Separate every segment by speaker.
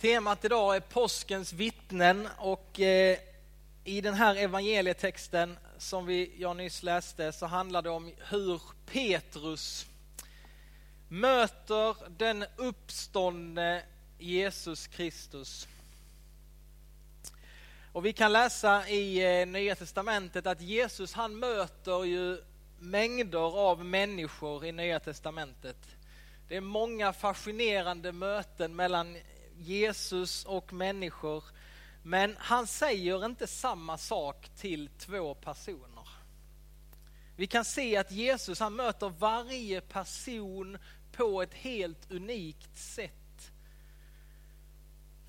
Speaker 1: Temat idag är påskens vittnen och eh, i den här evangelietexten som vi, jag nyss läste så handlar det om hur Petrus möter den uppståndne Jesus Kristus. Och vi kan läsa i eh, Nya Testamentet att Jesus han möter ju mängder av människor i Nya Testamentet. Det är många fascinerande möten mellan Jesus och människor. Men han säger inte samma sak till två personer. Vi kan se att Jesus han möter varje person på ett helt unikt sätt.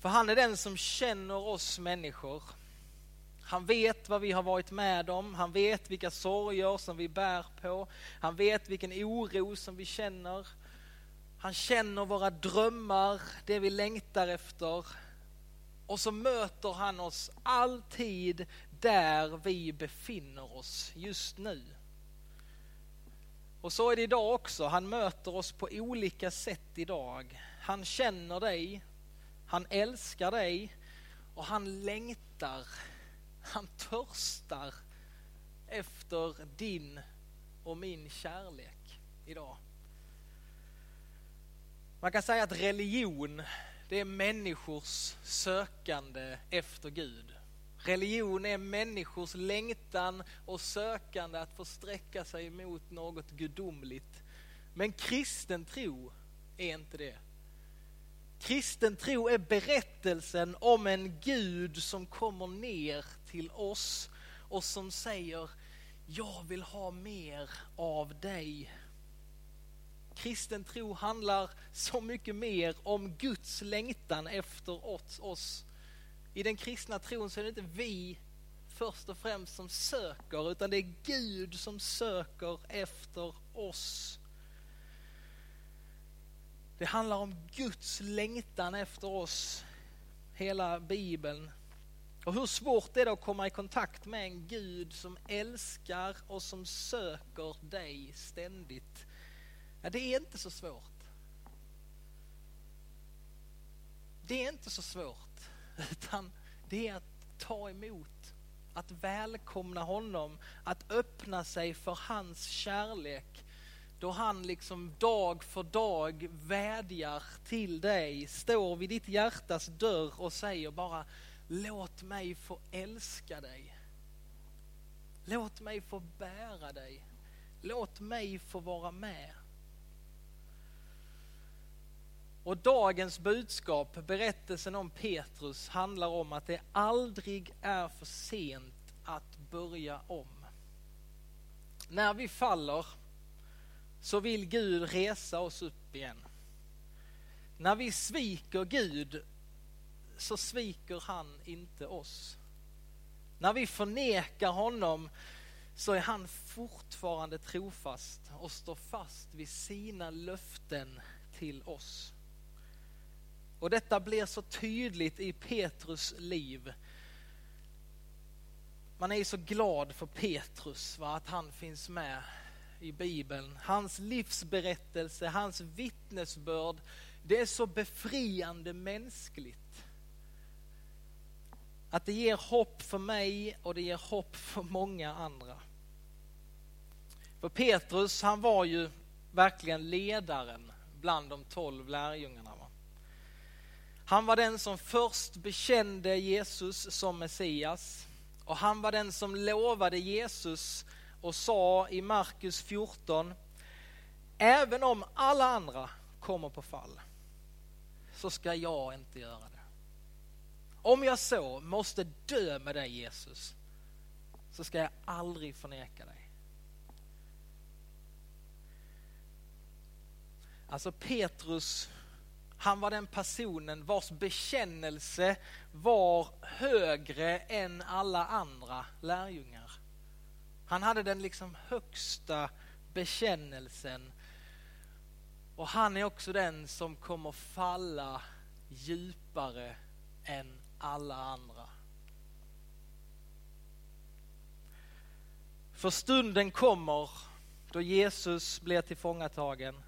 Speaker 1: För han är den som känner oss människor. Han vet vad vi har varit med om, han vet vilka sorger som vi bär på, han vet vilken oro som vi känner. Han känner våra drömmar, det vi längtar efter. Och så möter han oss alltid där vi befinner oss just nu. Och så är det idag också. Han möter oss på olika sätt idag. Han känner dig, han älskar dig och han längtar, han törstar efter din och min kärlek idag. Man kan säga att religion, det är människors sökande efter Gud. Religion är människors längtan och sökande att få sträcka sig mot något gudomligt. Men kristen tro är inte det. Kristen tro är berättelsen om en Gud som kommer ner till oss och som säger jag vill ha mer av dig kristen tro handlar så mycket mer om Guds längtan efter oss. I den kristna tron så är det inte vi först och främst som söker, utan det är Gud som söker efter oss. Det handlar om Guds längtan efter oss, hela Bibeln. Och hur svårt är det att komma i kontakt med en Gud som älskar och som söker dig ständigt? Ja, det är inte så svårt. Det är inte så svårt, utan det är att ta emot, att välkomna honom, att öppna sig för hans kärlek. Då han liksom dag för dag vädjar till dig, står vid ditt hjärtas dörr och säger bara låt mig få älska dig. Låt mig få bära dig. Låt mig få vara med. Och dagens budskap, berättelsen om Petrus, handlar om att det aldrig är för sent att börja om. När vi faller så vill Gud resa oss upp igen. När vi sviker Gud så sviker han inte oss. När vi förnekar honom så är han fortfarande trofast och står fast vid sina löften till oss. Och detta blir så tydligt i Petrus liv. Man är så glad för Petrus, va? att han finns med i Bibeln. Hans livsberättelse, hans vittnesbörd, det är så befriande mänskligt. Att det ger hopp för mig och det ger hopp för många andra. För Petrus, han var ju verkligen ledaren bland de tolv lärjungarna. Han var den som först bekände Jesus som Messias och han var den som lovade Jesus och sa i Markus 14, även om alla andra kommer på fall så ska jag inte göra det. Om jag så måste dö med dig Jesus så ska jag aldrig förneka dig. Alltså Petrus han var den personen vars bekännelse var högre än alla andra lärjungar. Han hade den liksom högsta bekännelsen. Och han är också den som kommer falla djupare än alla andra. För stunden kommer då Jesus blir tillfångatagen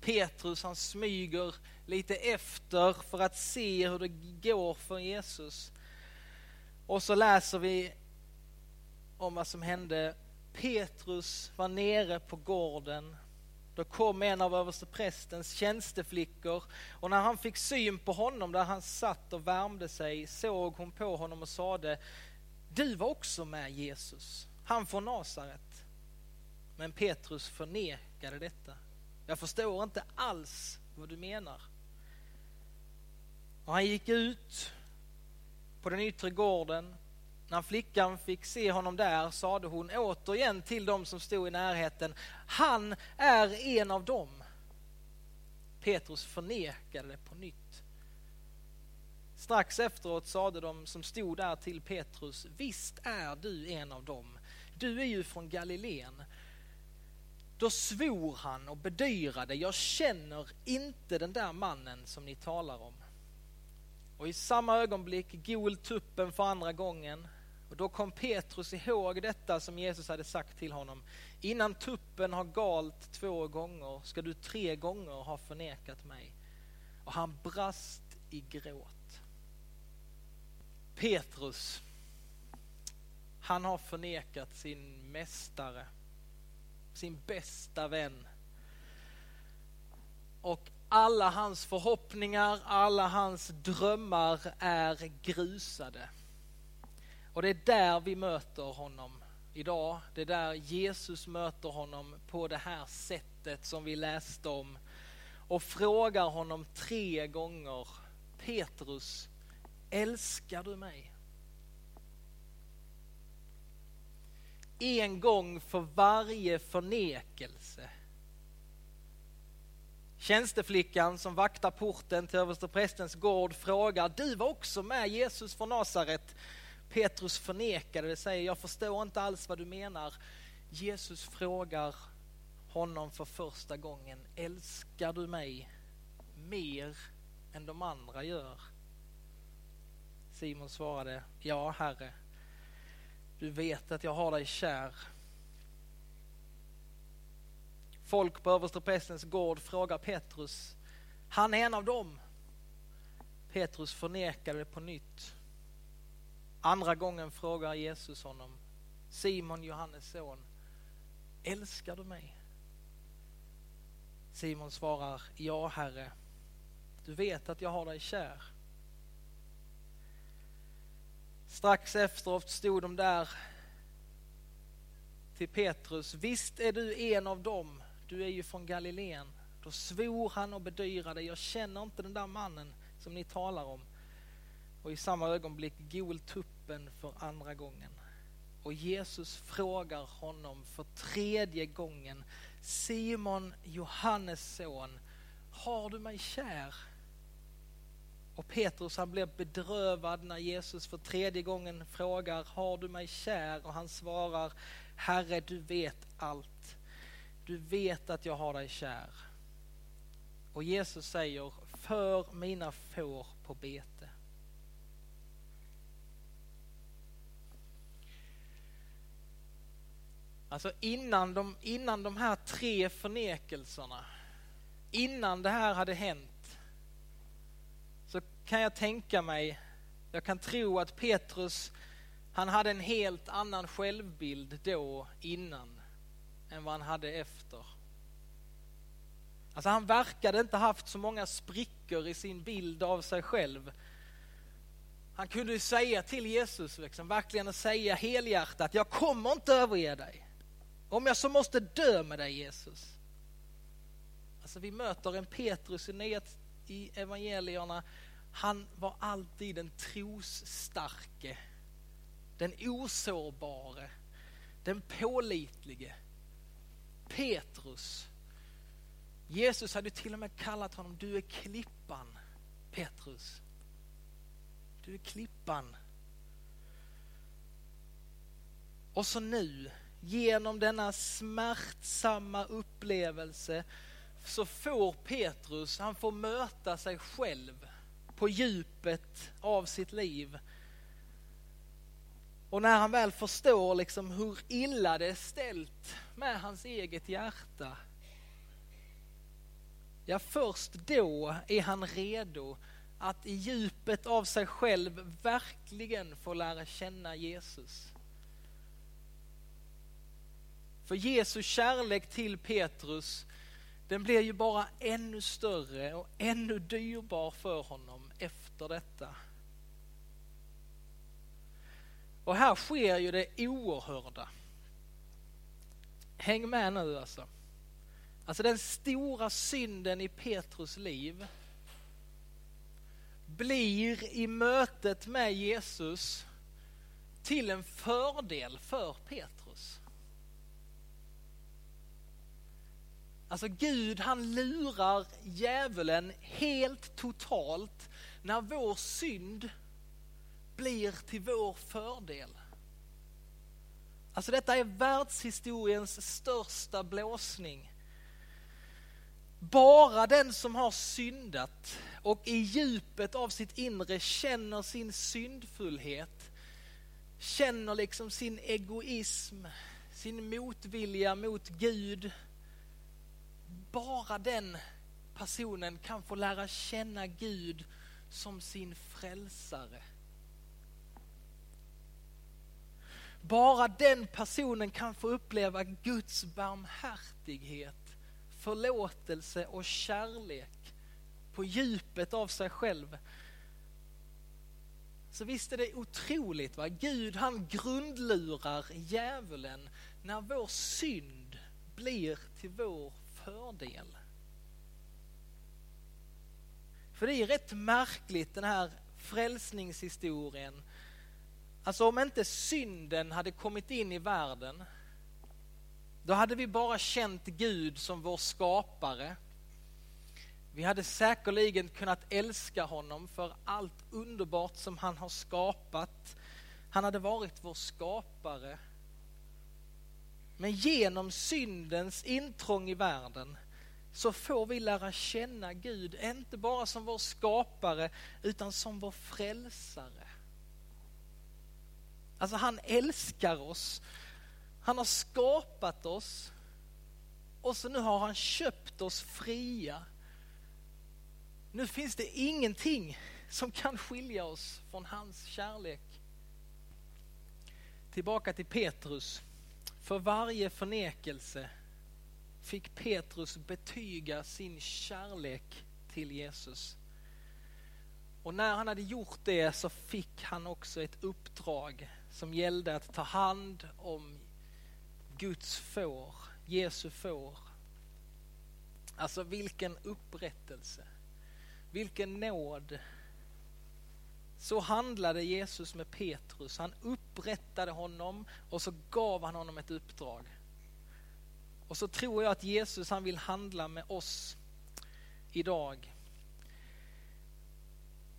Speaker 1: Petrus han smyger lite efter för att se hur det går för Jesus. Och så läser vi om vad som hände. Petrus var nere på gården. Då kom en av översteprästens tjänsteflickor och när han fick syn på honom där han satt och värmde sig såg hon på honom och sade Du var också med Jesus, han från Nasaret. Men Petrus förnekade detta. Jag förstår inte alls vad du menar. Och han gick ut på den yttre gården. När flickan fick se honom där sade hon återigen till dem som stod i närheten, han är en av dem. Petrus förnekade det på nytt. Strax efteråt sade de som stod där till Petrus, visst är du en av dem. Du är ju från Galileen. Då svor han och bedyrade, jag känner inte den där mannen som ni talar om. Och i samma ögonblick gol tuppen för andra gången. Och då kom Petrus ihåg detta som Jesus hade sagt till honom. Innan tuppen har galt två gånger ska du tre gånger ha förnekat mig. Och han brast i gråt. Petrus, han har förnekat sin mästare, sin bästa vän. Och alla hans förhoppningar, alla hans drömmar är grusade. Och det är där vi möter honom idag. Det är där Jesus möter honom på det här sättet som vi läste om och frågar honom tre gånger Petrus, älskar du mig? En gång för varje förnekelse Tjänsteflickan som vaktar porten till översteprästens gård frågar, du var också med Jesus från Nasaret. Petrus förnekade det, säger, jag förstår inte alls vad du menar. Jesus frågar honom för första gången, älskar du mig mer än de andra gör? Simon svarade, ja herre, du vet att jag har dig kär. Folk på översteprästens gård frågar Petrus, han är en av dem. Petrus förnekade det på nytt. Andra gången frågar Jesus honom, Simon, Johannes son, älskar du mig? Simon svarar, ja herre, du vet att jag har dig kär. Strax efteråt stod de där till Petrus, visst är du en av dem du är ju från Galileen. Då svor han och bedyrade, jag känner inte den där mannen som ni talar om. Och i samma ögonblick gol tuppen för andra gången. Och Jesus frågar honom för tredje gången, Simon, Johannes son, har du mig kär? Och Petrus han blir bedrövad när Jesus för tredje gången frågar, har du mig kär? Och han svarar, Herre du vet allt. Du vet att jag har dig kär. Och Jesus säger, för mina får på bete. Alltså innan de, innan de här tre förnekelserna, innan det här hade hänt, kan jag tänka mig, jag kan tro att Petrus, han hade en helt annan självbild då innan än vad han hade efter. Alltså han verkade inte haft så många sprickor i sin bild av sig själv. Han kunde ju säga till Jesus, liksom, verkligen säga helhjärtat, jag kommer inte överge dig. Om jag så måste dö med dig Jesus. Alltså vi möter en Petrus i, i evangelierna, han var alltid den trosstarke, den osårbare, den pålitlige. Petrus. Jesus hade till och med kallat honom, du är klippan, Petrus. Du är klippan. Och så nu, genom denna smärtsamma upplevelse, så får Petrus, han får möta sig själv på djupet av sitt liv och när han väl förstår liksom hur illa det är ställt med hans eget hjärta ja först då är han redo att i djupet av sig själv verkligen få lära känna Jesus. För Jesu kärlek till Petrus, den blir ju bara ännu större och ännu dyrbar för honom efter detta. Och här sker ju det oerhörda. Häng med nu alltså. Alltså den stora synden i Petrus liv blir i mötet med Jesus till en fördel för Petrus. Alltså Gud han lurar djävulen helt totalt när vår synd blir till vår fördel. Alltså detta är världshistoriens största blåsning. Bara den som har syndat och i djupet av sitt inre känner sin syndfullhet, känner liksom sin egoism, sin motvilja mot Gud. Bara den personen kan få lära känna Gud som sin frälsare. Bara den personen kan få uppleva Guds barmhärtighet, förlåtelse och kärlek på djupet av sig själv. Så visst är det otroligt, va? Gud han grundlurar djävulen när vår synd blir till vår fördel. För det är rätt märkligt den här frälsningshistorien Alltså om inte synden hade kommit in i världen, då hade vi bara känt Gud som vår skapare. Vi hade säkerligen kunnat älska honom för allt underbart som han har skapat. Han hade varit vår skapare. Men genom syndens intrång i världen så får vi lära känna Gud, inte bara som vår skapare utan som vår frälsare. Alltså han älskar oss. Han har skapat oss. Och så nu har han köpt oss fria. Nu finns det ingenting som kan skilja oss från hans kärlek. Tillbaka till Petrus. För varje förnekelse fick Petrus betyga sin kärlek till Jesus. Och när han hade gjort det så fick han också ett uppdrag som gällde att ta hand om Guds får, Jesu får. Alltså vilken upprättelse, vilken nåd. Så handlade Jesus med Petrus. Han upprättade honom och så gav han honom ett uppdrag. Och så tror jag att Jesus han vill handla med oss idag.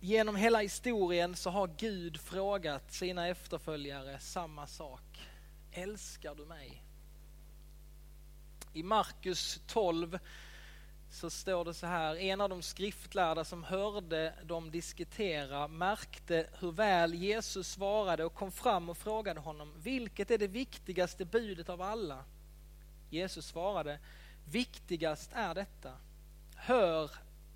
Speaker 1: Genom hela historien så har Gud frågat sina efterföljare samma sak. Älskar du mig? I Markus 12 så står det så här, en av de skriftlärda som hörde dem diskutera märkte hur väl Jesus svarade och kom fram och frågade honom, vilket är det viktigaste budet av alla? Jesus svarade, viktigast är detta, hör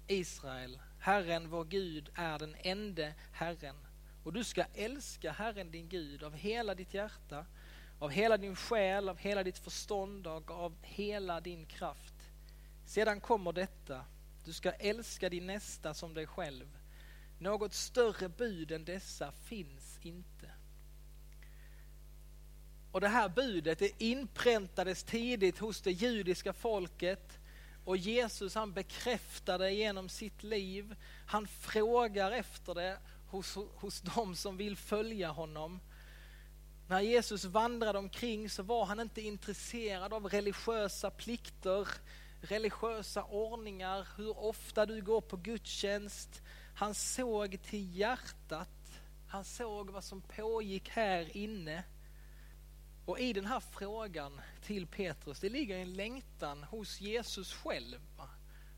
Speaker 1: Israel, Herren vår Gud är den ende Herren. Och du ska älska Herren din Gud av hela ditt hjärta, av hela din själ, av hela ditt förstånd och av hela din kraft. Sedan kommer detta, du ska älska din nästa som dig själv. Något större bud än dessa finns inte. Och det här budet det inpräntades tidigt hos det judiska folket och Jesus han bekräftar det genom sitt liv. Han frågar efter det hos, hos dem som vill följa honom. När Jesus vandrade omkring så var han inte intresserad av religiösa plikter, religiösa ordningar, hur ofta du går på gudstjänst. Han såg till hjärtat. Han såg vad som pågick här inne. Och i den här frågan till Petrus, det ligger en längtan hos Jesus själv.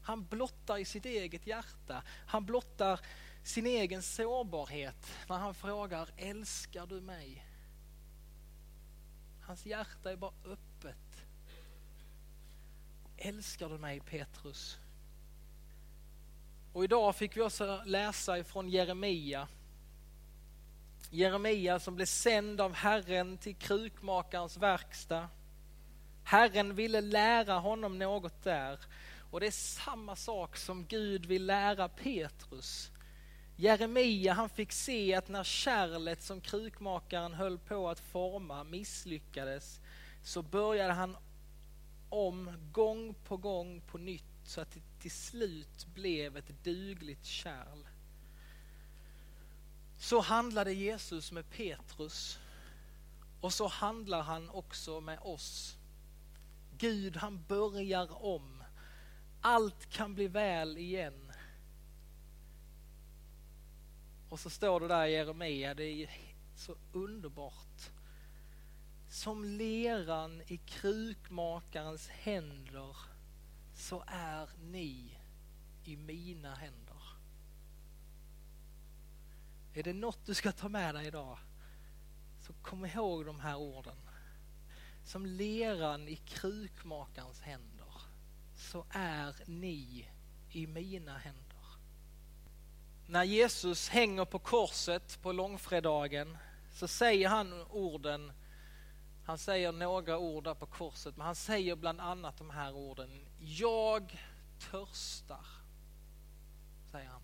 Speaker 1: Han blottar i sitt eget hjärta, han blottar sin egen sårbarhet när han frågar, älskar du mig? Hans hjärta är bara öppet. Älskar du mig Petrus? Och idag fick vi också läsa ifrån Jeremia. Jeremia som blev sänd av Herren till krukmakarens verkstad. Herren ville lära honom något där. Och det är samma sak som Gud vill lära Petrus. Jeremia han fick se att när kärlet som krukmakaren höll på att forma misslyckades så började han om gång på gång på nytt så att det till slut blev ett dugligt kärl. Så handlade Jesus med Petrus och så handlar han också med oss. Gud han börjar om. Allt kan bli väl igen. Och så står det där i Jeremia, det är så underbart. Som leran i krukmakarens händer så är ni i mina händer. Är det något du ska ta med dig idag så kom ihåg de här orden. Som leran i krukmakarens händer så är ni i mina händer. När Jesus hänger på korset på långfredagen så säger han orden, han säger några ord där på korset, men han säger bland annat de här orden. Jag törstar, säger han.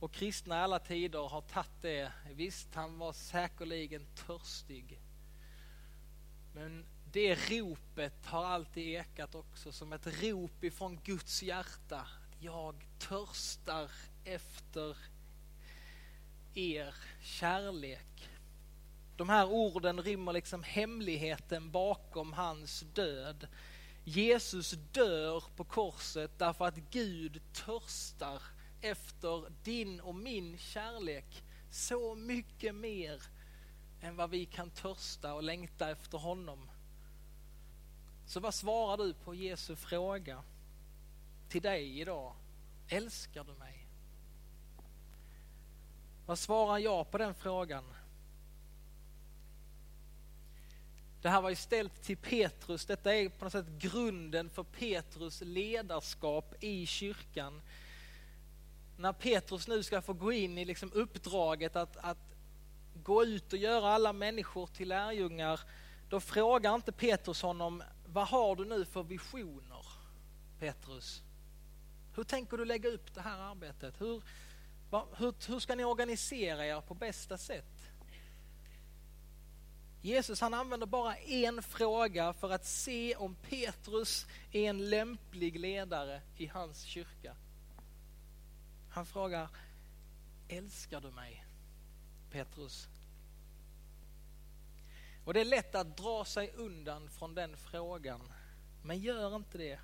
Speaker 1: Och kristna i alla tider har tagit det. Visst, han var säkerligen törstig. Men det ropet har alltid ekat också som ett rop ifrån Guds hjärta. Jag törstar efter er kärlek. De här orden rymmer liksom hemligheten bakom hans död. Jesus dör på korset därför att Gud törstar efter din och min kärlek så mycket mer än vad vi kan törsta och längta efter honom. Så vad svarar du på Jesu fråga till dig idag? Älskar du mig? Vad svarar jag på den frågan? Det här var ju ställt till Petrus. Detta är på något sätt grunden för Petrus ledarskap i kyrkan när Petrus nu ska få gå in i liksom uppdraget att, att gå ut och göra alla människor till lärjungar, då frågar inte Petrus honom, vad har du nu för visioner, Petrus? Hur tänker du lägga upp det här arbetet? Hur, hur, hur ska ni organisera er på bästa sätt? Jesus han använder bara en fråga för att se om Petrus är en lämplig ledare i hans kyrka. Han frågar, älskar du mig Petrus? Och det är lätt att dra sig undan från den frågan, men gör inte det.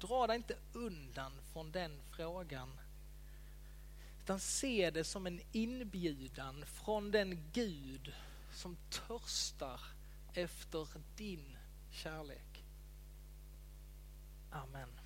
Speaker 1: Dra dig inte undan från den frågan. Utan se det som en inbjudan från den Gud som törstar efter din kärlek. Amen.